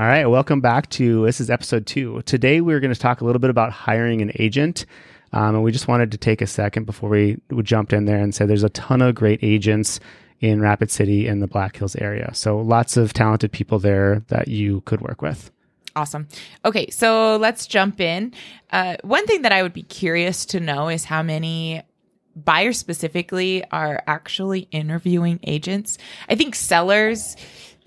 All right, welcome back to this is episode two. Today we're going to talk a little bit about hiring an agent. Um, and we just wanted to take a second before we, we jumped in there and say there's a ton of great agents in Rapid City in the Black Hills area. So lots of talented people there that you could work with. Awesome. Okay, so let's jump in. Uh, one thing that I would be curious to know is how many buyers specifically are actually interviewing agents. I think sellers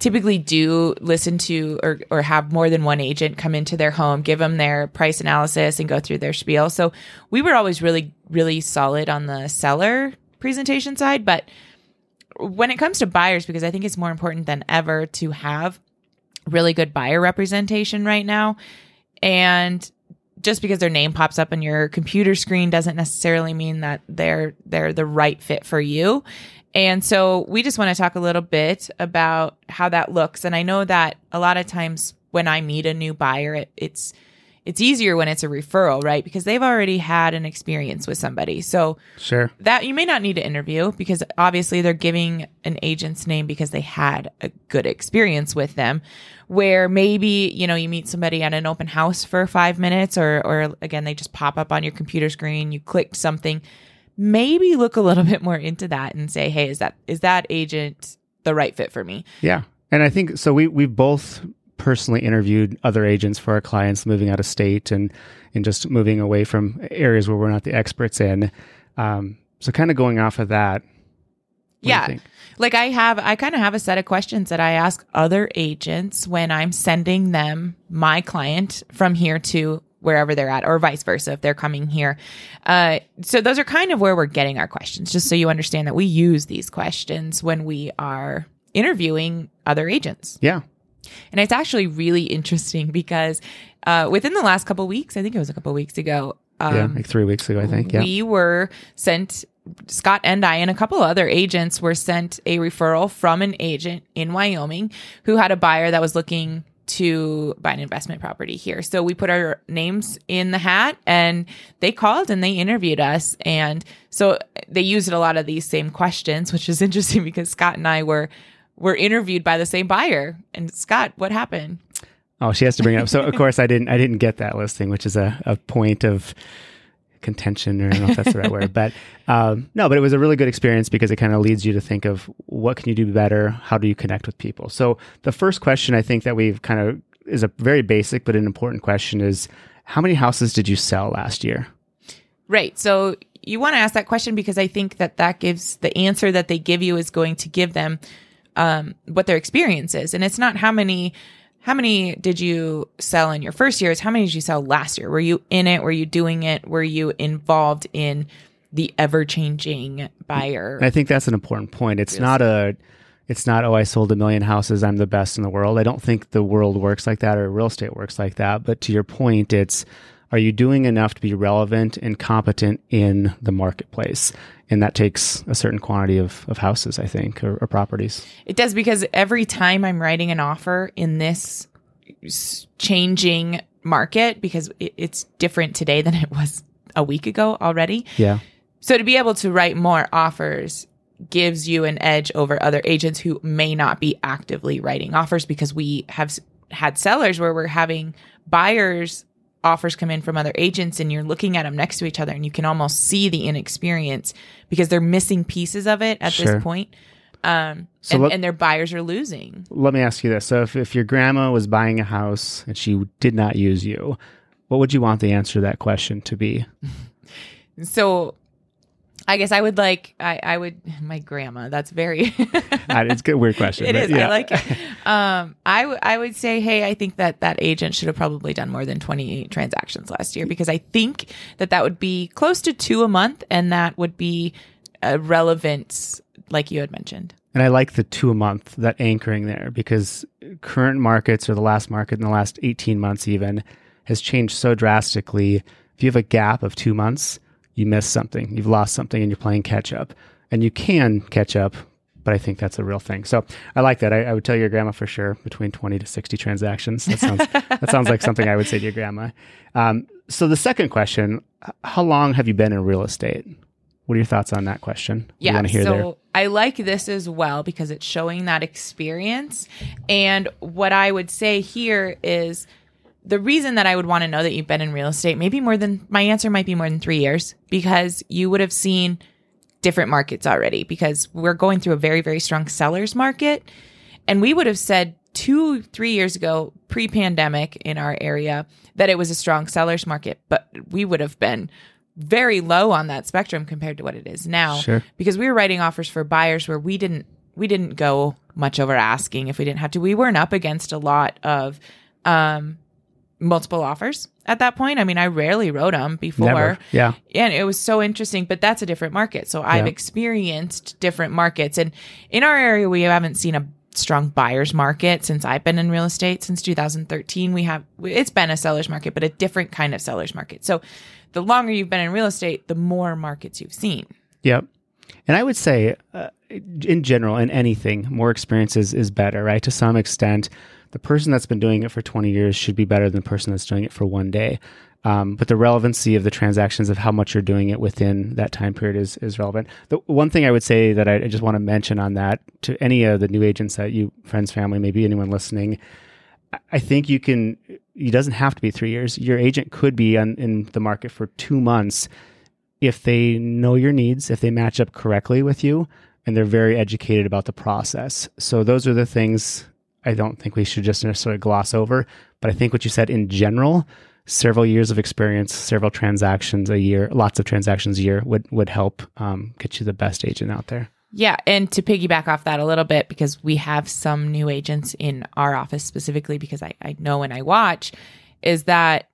typically do listen to or, or have more than one agent come into their home, give them their price analysis and go through their spiel. So we were always really, really solid on the seller presentation side. But when it comes to buyers, because I think it's more important than ever to have really good buyer representation right now. And just because their name pops up on your computer screen doesn't necessarily mean that they're they're the right fit for you. And so we just want to talk a little bit about how that looks. And I know that a lot of times when I meet a new buyer, it, it's it's easier when it's a referral, right? Because they've already had an experience with somebody. So Sure. that you may not need to interview because obviously they're giving an agent's name because they had a good experience with them. Where maybe, you know, you meet somebody at an open house for five minutes or or again they just pop up on your computer screen, you clicked something. Maybe look a little bit more into that and say, hey, is that is that agent the right fit for me? Yeah. And I think so we we've both personally interviewed other agents for our clients moving out of state and and just moving away from areas where we're not the experts in. Um, so kind of going off of that. what do you yeah. Like I have, I kind of have a set of questions that I ask other agents when I'm sending them my client from here to wherever they're at, or vice versa if they're coming here. Uh, so those are kind of where we're getting our questions, just so you understand that we use these questions when we are interviewing other agents. Yeah. And it's actually really interesting because uh, within the last couple weeks, I think it was a couple weeks ago, um, yeah. Like three weeks ago, I think. Yeah. we were sent Scott and I and a couple other agents were sent a referral from an agent in Wyoming who had a buyer that was looking to buy an investment property here. So we put our names in the hat and they called and they interviewed us. And so they used a lot of these same questions, which is interesting because Scott and I were were interviewed by the same buyer. And Scott, what happened? Oh, she has to bring it up. So of course I didn't I didn't get that listing, which is a, a point of contention or I don't know if that's the right word. But um, no, but it was a really good experience because it kind of leads you to think of what can you do better? How do you connect with people? So the first question I think that we've kind of is a very basic but an important question is how many houses did you sell last year? Right. So you want to ask that question because I think that that gives the answer that they give you is going to give them um, what their experience is, and it's not how many how many did you sell in your first years? How many did you sell last year? Were you in it? Were you doing it? Were you involved in the ever changing buyer? I think that's an important point. It's not a it's not oh I sold a million houses, I'm the best in the world. I don't think the world works like that or real estate works like that, but to your point it's are you doing enough to be relevant and competent in the marketplace? And that takes a certain quantity of, of houses, I think, or, or properties. It does because every time I'm writing an offer in this changing market, because it, it's different today than it was a week ago already. Yeah. So to be able to write more offers gives you an edge over other agents who may not be actively writing offers because we have had sellers where we're having buyers offers come in from other agents and you're looking at them next to each other and you can almost see the inexperience because they're missing pieces of it at Sure. this point. Um, So and, let- and their buyers are losing. Let me ask you this. So if, if your grandma was buying a house and she did not use you, what would you want the answer to that question to be? So I guess I would like, I, I would, my grandma, that's very, it's a weird question. It is. yeah. I like it. Um, I, w- I would say, hey, I think that that agent should have probably done more than 28 transactions last year because I think that that would be close to two a month and that would be a relevance, like you had mentioned. And I like the two a month, that anchoring there, because current markets or the last market in the last 18 months even has changed so drastically. If you have a gap of two months, you miss something, you've lost something, and you're playing catch up. And you can catch up, but I think that's a real thing. So I like that. I, I would tell your grandma for sure between 20 to 60 transactions. That sounds, that sounds like something I would say to your grandma. Um, so the second question How long have you been in real estate? What are your thoughts on that question? What do you Yeah. so there? I like this as well because it's showing that experience. And what I would say here is the reason that I would want to know that you've been in real estate, maybe more than my answer might be more than three years, because you would have seen different markets already. Because we're going through a very, very strong seller's market. And we would have said two, three years ago, pre pandemic in our area, that it was a strong seller's market, but we would have been very low on that spectrum compared to what it is now Sure. because we were writing offers for buyers where we didn't we didn't go much over asking if we didn't have to we weren't up against a lot of um multiple offers at that point i mean i rarely wrote them before Never. Yeah. and it was so interesting but that's a different market so i've Yeah. experienced different markets and in our area we haven't seen a strong buyers market since i've been in real estate since 2013 we have it's been a seller's market but a different kind of seller's market so the longer you've been in real estate the more markets you've seen Yep. And I would say, uh, in general, in anything, more experience is, better, right? To some extent, the person that's been doing it for 20 years should be better than the person that's doing it for one day. Um, but the relevancy of the transactions of how much you're doing it within that time period is, is relevant. The one thing I would say that I, I just want to mention on that to any of the new agents that you, friends, family, maybe anyone listening, I- I think you can, it doesn't have to be three years. Your agent could be on, in the market for two months if they know your needs, if they match up correctly with you, and they're very educated about the process. So those are the things I don't think we should just necessarily gloss over. But I think what you said in general, several years of experience, several transactions a year, lots of transactions a year would would help um, get you the best agent out there. Yeah, and to piggyback off that a little bit, because we have some new agents in our office specifically, because I, I know and I watch, is that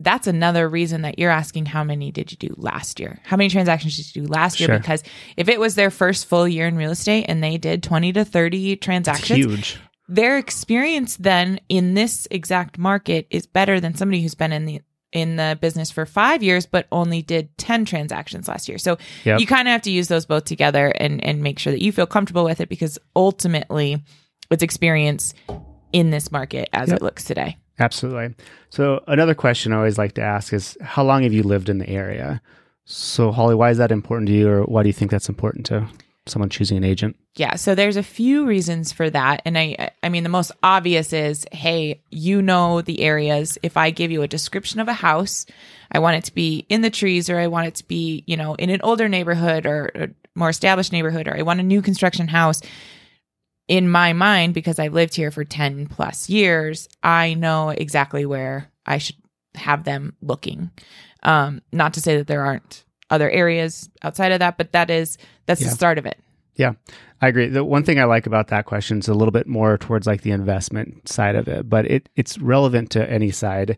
that's another reason that you're asking how many did you do last year? How many transactions did you do last year? Sure. Because if it was their first full year in real estate and they did 20 to 30 It's transactions, huge. their experience then in this exact market is better than somebody who's been in the in the business for five years but only did 10 transactions last year so Yep. you kind of have to use those both together and and make sure that you feel comfortable with it because ultimately it's experience in this market as Yep. it looks today Absolutely. So another question I always like to ask is how long have you lived in the area? So Holly, why is that important to you or why do you think that's important to someone choosing an agent? Yeah, so there's a few reasons for that. And I I mean the most obvious is hey, you know the areas. If I give you a description of a house, I want it to be in the trees or I want it to be, you know, in an older neighborhood or a more established neighborhood or I want a new construction house. In my mind because I've lived here for 10 plus years, I know exactly where I should have them looking. Um not to say that there aren't other areas outside of that, but that is that's Yeah. the start of it. Yeah, I agree. The one thing I like about that question is a little bit more towards like the investment side of it, but it it's relevant to any side.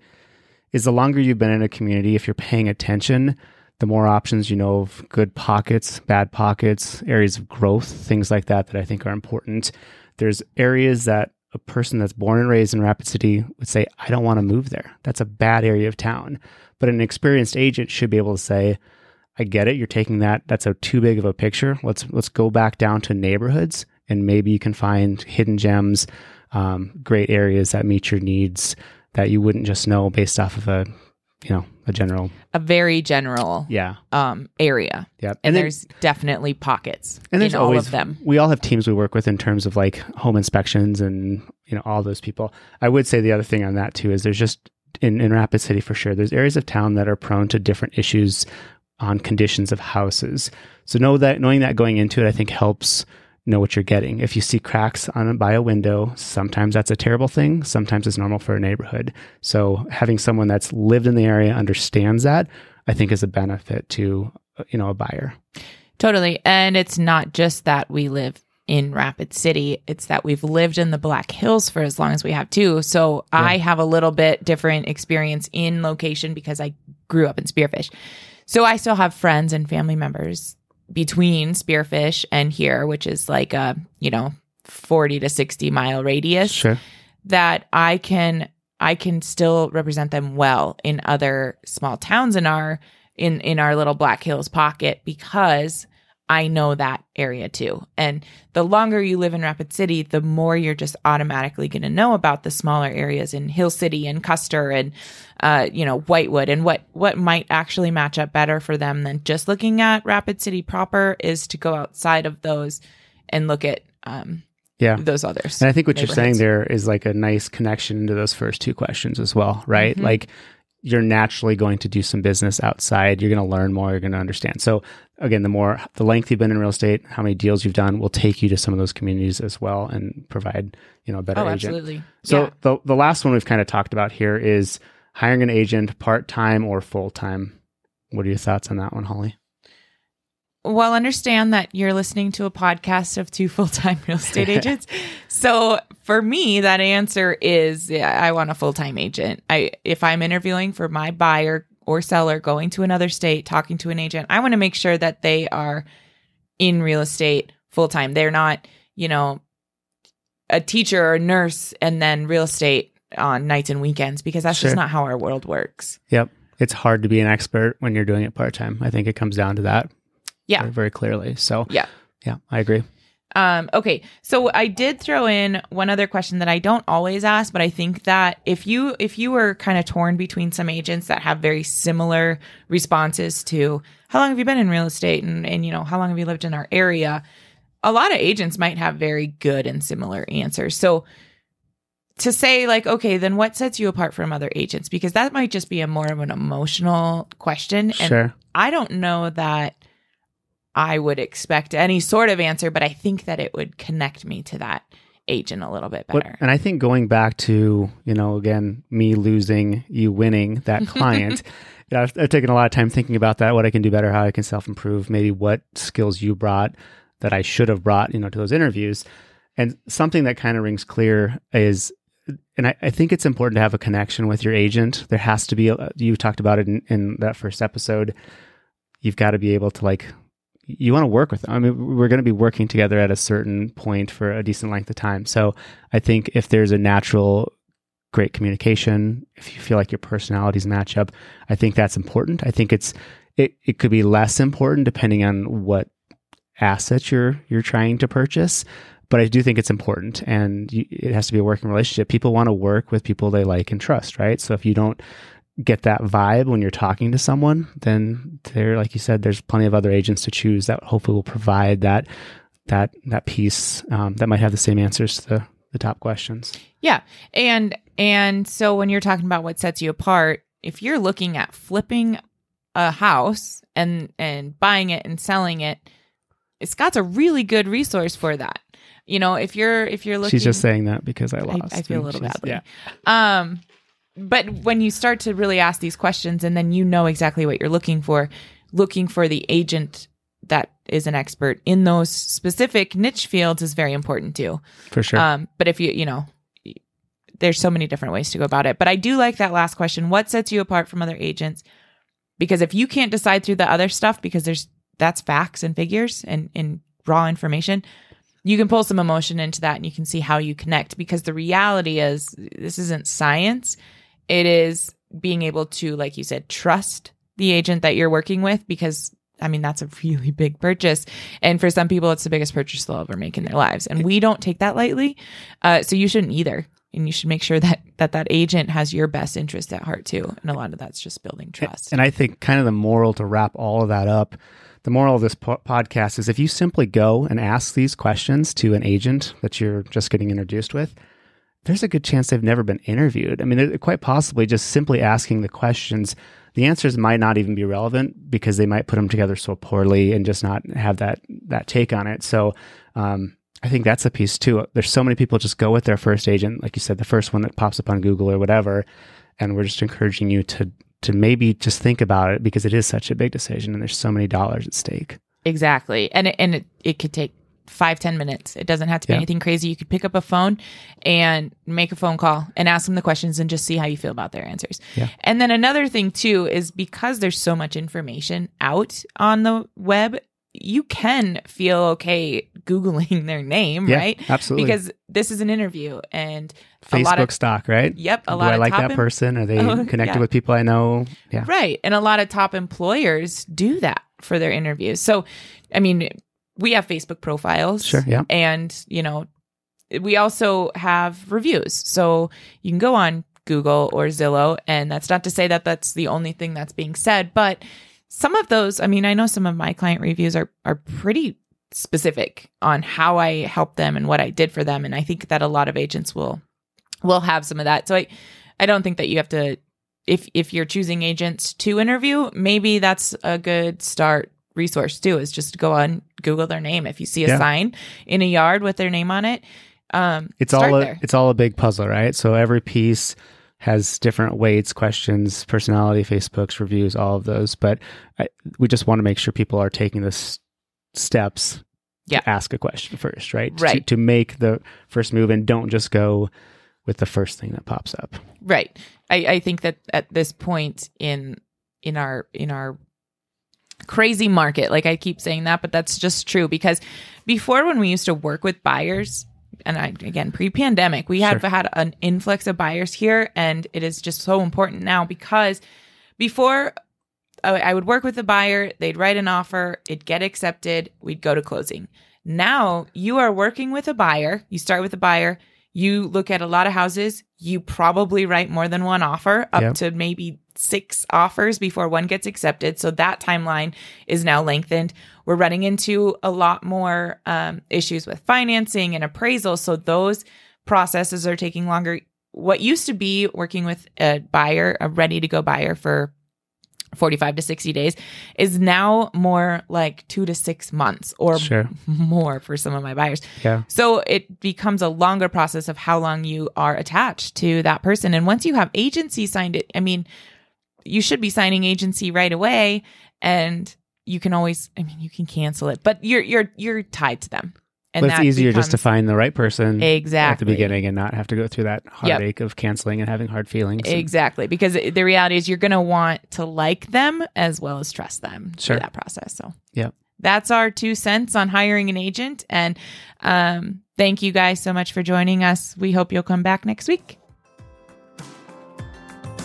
Is the longer you've been in a community, if you're paying attention, the more options you know of good pockets, bad pockets, areas of growth, things like that that I think are important. There's areas that a person that's born and raised in Rapid City would say, I don't want to move there. That's a bad area of town. But an experienced agent should be able to say, I get it. You're taking that. That's a too big of a picture. Let's let's go back down to neighborhoods, and maybe you can find hidden gems, um, great areas that meet your needs that you wouldn't just know based off of a, you know, a general. a very general Yeah, um area yeah. and, then- there's definitely pockets and there's in all always of them We all have teams we work with in terms of like home inspections and you know all those people. I would say the other thing on that too is there's just in, in Rapid City for sure. There's areas of town that are prone to different issues on conditions of houses. So know that knowing that going into it, I think helps know what you're getting. If you see cracks on by a window, sometimes that's a terrible thing. Sometimes it's normal for a neighborhood. So having someone that's lived in the area understands that, I think is a benefit to you know a buyer. totally and it's not just that we live in rapid city it's that we've lived in the black hills for as long as we have too so i have a little bit different experience in location because i grew up in spearfish so i still have friends and family members between spearfish and here which is like a you know 40 to 60 mile radius Sure. that I can I can still represent them well in other small towns in our in in our little Black Hills pocket because I know that area too. And the longer you live in Rapid City, the more you're just automatically going to know about the smaller areas in Hill City and Custer and, uh, you know, Whitewood and what, what might actually match up better for them than just looking at Rapid City proper is to go outside of those and look at, um, yeah those others. And I think what you're saying there is like a nice connection to those first two questions as well, right? Mhm. Like you're naturally going to do some business outside. You're going to learn more. You're going to understand. So again, the more the length you've been in real estate, how many deals you've done, will take you to some of those communities as well and provide you know a better Oh, agent. absolutely. So yeah. the the last one we've kind of talked about here is hiring an agent part time or full time. What are your thoughts on that one, Holly? Well, understand that you're listening to a podcast of two full time real estate agents. So for me, that answer is yeah, I want a full time agent. I if I'm interviewing for my buyer or seller going to another state, talking to an agent, I want to make sure that they are in real estate full time. They're not, you know, a teacher or a nurse and then real estate on nights and weekends because that's Sure. just not how our world works. Yep. It's hard to be an expert when you're doing it part time. I think it comes down to that. Yeah. Very, very clearly. So Yeah. yeah, I agree. Um, okay, so I did throw in one other question that I don't always ask, but I think that if you if you were kind of torn between some agents that have very similar responses to how long have you been in real estate and and you know how long have you lived in our area, a lot of agents might have very good and similar answers. So to say like okay, then what sets you apart from other agents because that might just be a more of an emotional question and sure. I don't know that I would expect any sort of answer, but I think that it would connect me to that agent a little bit better. and I think going back to, you know, again, me losing, you winning that client, you know, I've, I've taken a lot of time thinking about that, what I can do better, how I can self improve, maybe what skills you brought that I should have brought, you know, to those interviews. And something that kind of rings clear is, and I, I think it's important to have a connection with your agent. There has to be, a, you talked about it in, in that first episode. You've got to be able to like, you want to work with them. I mean, we're going to be working together at a certain point for a decent length of time. So I think if there's a natural, great communication, if you feel like your personalities match up, I think that's important. I think it's it, it could be less important depending on what asset you're you're trying to purchase. But I do think it's important, and you, it has to be a working relationship. People want to work with people they like and trust, right? So if you don't get that vibe when you're talking to someone, then there, like you said, there's plenty of other agents to choose that hopefully will provide that that that piece um, that might have the same answers to the, the top questions. yeah. And and so when you're talking about what sets you apart, if you're looking at flipping a house and and buying it and selling it, Scott's a really good resource for that. You know, if you're if you're looking She's just saying that because I I, lost. I feel a little badly. Yeah. Um, but when you start to really ask these questions and then you know exactly what you're looking for, looking for the agent that is an expert in those specific niche fields is very important too. for sure. Um, but if you, you know, there's so many different ways to go about it. But I do like that last question. What sets you apart from other agents? Because if you can't decide through the other stuff, because there's that's facts and figures and, and raw information, you can pull some emotion into that and you can see how you connect. Because the reality is this isn't science. It is being able to, like you said, trust the agent that you're working with because I mean, that's a really big purchase. And for some people, it's the biggest purchase they'll ever make in their lives. And we don't take that lightly. Uh, so you shouldn't either. And you should make sure that, that that agent has your best interest at heart too. And a lot of that's just building trust. And I think kind of the moral to wrap all of that up, the moral of this po- podcast is if you simply go and ask these questions to an agent that you're just getting introduced with, there's a good chance they've never been interviewed. I mean, they're quite possibly just simply asking the questions, the answers might not even be relevant because they might put them together so poorly and just not have that that take on it. So, um, I think that's a piece too. There's so many people just go with their first agent, like you said, the first one that pops up on Google or whatever, and we're just encouraging you to to maybe just think about it because it is such a big decision and there's so many dollars at stake. Exactly. And it, and it, it could take five ten minutes. It doesn't have to be Yeah. anything crazy. You could pick up a phone and make a phone call and ask them the questions and just see how you feel about their answers. Yeah. And then another thing too is because there's so much information out on the web, you can feel okay Googling their name, Yeah, right? absolutely. Because this is an interview and a Facebook lot of stock, right? Yep, a Do lot I of like that em- person? Are they Oh, connected yeah. with people I know? Yeah. Right. And a lot of top employers do that for their interviews. So, I mean, we have Facebook profiles. Sure, yeah. And, you know, we also have reviews. So you can go on Google or Zillow. And that's not to say that that's the only thing that's being said, but some of those, I mean, I know some of my client reviews are, are pretty specific on how I helped them and what I did for them. And I think that a lot of agents will will have some of that. So I I don't think that you have to if if you're choosing agents to interview, maybe that's a good start resource too, is just go on Google their name. If you see a Yeah. sign in a yard with their name on it, um It's all a, there. it's all a big puzzle, right? So every piece has different weights, questions, personality, Facebook's reviews, all of those. But I, we just want to make sure people are taking the s- steps Yeah. to ask a question first, right? To- Right. To, make the first move and don't just go with the first thing that pops up. Right. I, I think that at this point in in our in our crazy market, like I keep saying that, but that's just true because before when we used to work with buyers, and I again pre-pandemic, we had Sure. had an influx of buyers here, and it is just so important now because before I would work with a buyer, they'd write an offer, it'd get accepted, we'd go to closing. Now you are working with a buyer. You start with a buyer. You look at a lot of houses. You probably write more than one offer, up Yep. to maybe six offers before one gets accepted. So that timeline is now lengthened. We're running into a lot more um, issues with financing and appraisal. So those processes are taking longer. What used to be working with a buyer, a ready to go buyer for 45 to 60 days is now more like two to six months or Sure. more for some of my buyers. Yeah. So it becomes a longer process of how long you are attached to that person. And once you have agency signed it, I mean, you should be signing agency right away and you can always I mean you can cancel it, but you're you're you're tied to them. And but it's easier just to find the right person Exactly. at the beginning and not have to go through that heartache of canceling and having hard feelings. and- Exactly, because the reality is you're going to want to like them as well as trust them Sure. through that process. So, Yep. that's our two cents on hiring an agent. And um, thank you guys so much for joining us. We hope you'll come back next week.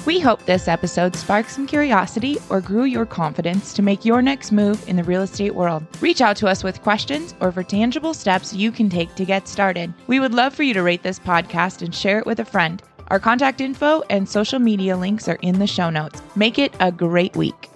We hope this episode sparked some curiosity or grew your confidence to make your next move in the real estate world. Reach out to us with questions or for tangible steps you can take to get started. We would love for you to rate this podcast and share it with a friend. Our contact info and social media links are in the show notes. Make it a great week.